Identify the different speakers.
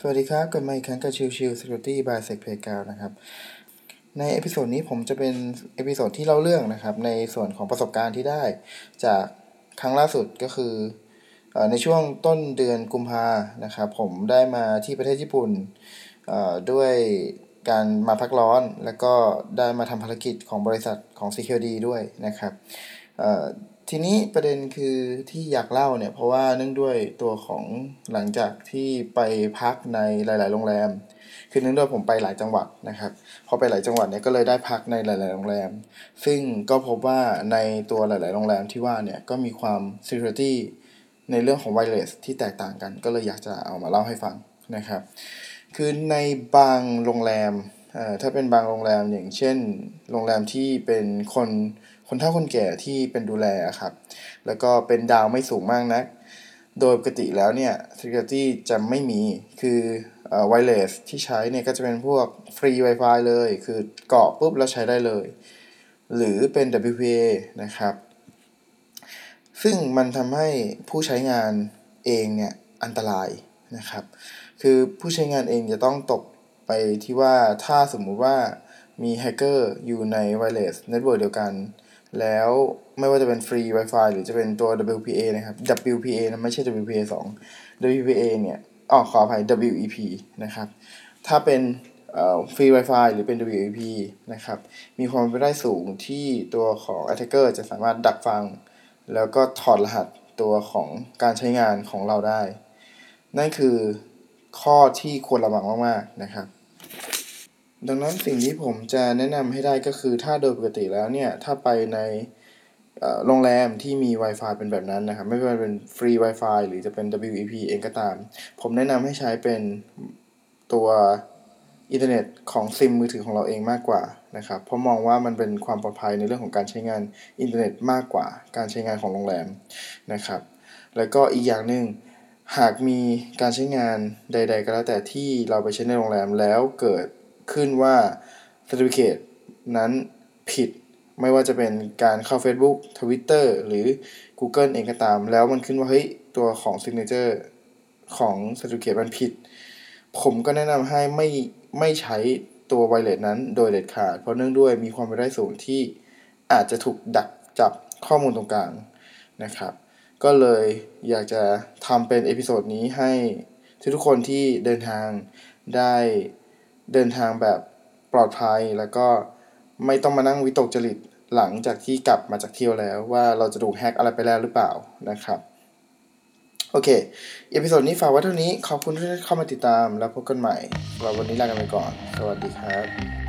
Speaker 1: สวัสดีครับกลับมาอีกครั้งกับชิวชิว Security by Sec Playground นะครับ ใน episode นี้ผมจะเป็น episode ที่เล่าเรื่องนะครับ ในส่วนของประสบการณ์ที่ได้ จากครั้งล่าสุดก็คือ ในช่วงต้นเดือนกุมภานะครับ ผมได้มาที่ประเทศญี่ปุ่นด้วยการมาพักร้อน แล้วก็ได้มาทำภารกิจของบริษัทของ Security ด้วยนะครับ ทีนี้ประเด็นคือที่อยากเล่าเนี่ย เพราะว่าเนื่องด้วยตัวของหลังจากที่ไปพักในหลาย ๆ โรงแรม คือเนื่องด้วยผมไปหลายจังหวัดนะครับ พอไปหลายจังหวัดเนี่ยก็เลยได้พักในหลาย ๆ โรงแรม ซึ่งก็พบว่าในตัวหลาย ๆ โรงแรมที่ว่าเนี่ยก็มีความ security ในเรื่องของ wireless ที่แตกต่างกัน ก็เลยอยากจะเอามาเล่าให้ฟังนะครับ คือในบางโรงแรมถ้าเป็นบางโรงแรมอย่างเช่น โรงแรมที่เป็นคน คนเฒ่าคนแก่ที่เป็นดูแลครับ แล้วก็เป็นดาวไม่สูงมากนะัก โดยปกติแล้วเนี่ย security จะไม่มีคือไวเลสที่ใช้เนี่ยก็จะเป็นพวกฟรี Wi-Fi เลย คือเกาะปุ๊บแล้วใช้ได้เลย หรือเป็น WPA นะครับ ซึ่งมันทำให้ผู้ใช้งานเองเนี่ยอันตรายนะครับ คือผู้ใช้งานเองจะต้องตกไปที่ว่าถ้าสมมุติว่ามีแฮกเกอร์อยู่ใน wireless network เดียวกัน แล้วไม่ว่าจะเป็นฟรี Wi-Fi หรือจะเป็นตัว WPA นะครับ WPA นะไม่ใช่ WPA 2 WPA เนี่ยอ๋อขออภัย WEP นะครับ ถ้าเป็นฟรี Wi-Fi หรือเป็น WEP นะครับ มีความเป็นไปได้สูงที่ตัวของ attacker จะสามารถดักฟัง แล้วก็ถอดรหัสตัวของการใช้งานของเราได้ นั่นคือข้อที่ควรระวังมาก ๆ นะครับ ดังนั้นสิ่งที่ผมจะแนะนำให้ได้ก็คือถ้าโดยปกติแล้วเนี่ยถ้าไปในโรงแรมที่มี Wi-Fi เป็นแบบนั้นนะครับ ไม่ว่าเป็นฟรี Wi-Fi หรือจะเป็น WEP เองก็ตาม ผมแนะนำให้ใช้เป็นตัวอินเทอร์เน็ตของซิมมือถือของเราเองมากกว่านะครับ เพราะมองว่ามันเป็นความปลอดภัยในเรื่องของการใช้งานอินเทอร์เน็ตมากกว่าการใช้งานของโรงแรมนะครับ แล้วก็อีกอย่างหนึ่งหากมีการใช้งานใด ๆ ก็แล้วแต่ที่เราไปใช้ในโรงแรมแล้วเกิด ขึ้นว่า Certificate นั้นผิด ไม่ว่าจะเป็นการเข้า Facebook Twitter หรือ Google เองก็ตาม แล้วมันขึ้นว่า เฮ้ย ตัวของ Signature ของ Certificate มันผิด ผมก็แนะนำให้ไม่ไม่ใช้ตัวไวเลสนั้นโดยเด็ดขาด เพราะเนื่องด้วยมีความเป็นได้สูงที่อาจจะถูกดักจับข้อมูลตรงกลางนะครับ ก็เลยอยากจะทำเป็น episode นี้ให้ทุกคนที่เดินทางได้ เดินทางแบบปลอดภัย แล้วก็ไม่ต้องมานั่งวิตกจริตหลังจากที่กลับมาจากเที่ยวแล้วว่าเราจะถูกแฮกอะไรไปแล้วหรือเปล่านะครับโอเค episode นี้ฝากไว้เท่านี้ ขอบคุณที่เข้ามาติดตาม แล้วพบกันใหม่เราวันนี้ลากันไปก่อน สวัสดีครับ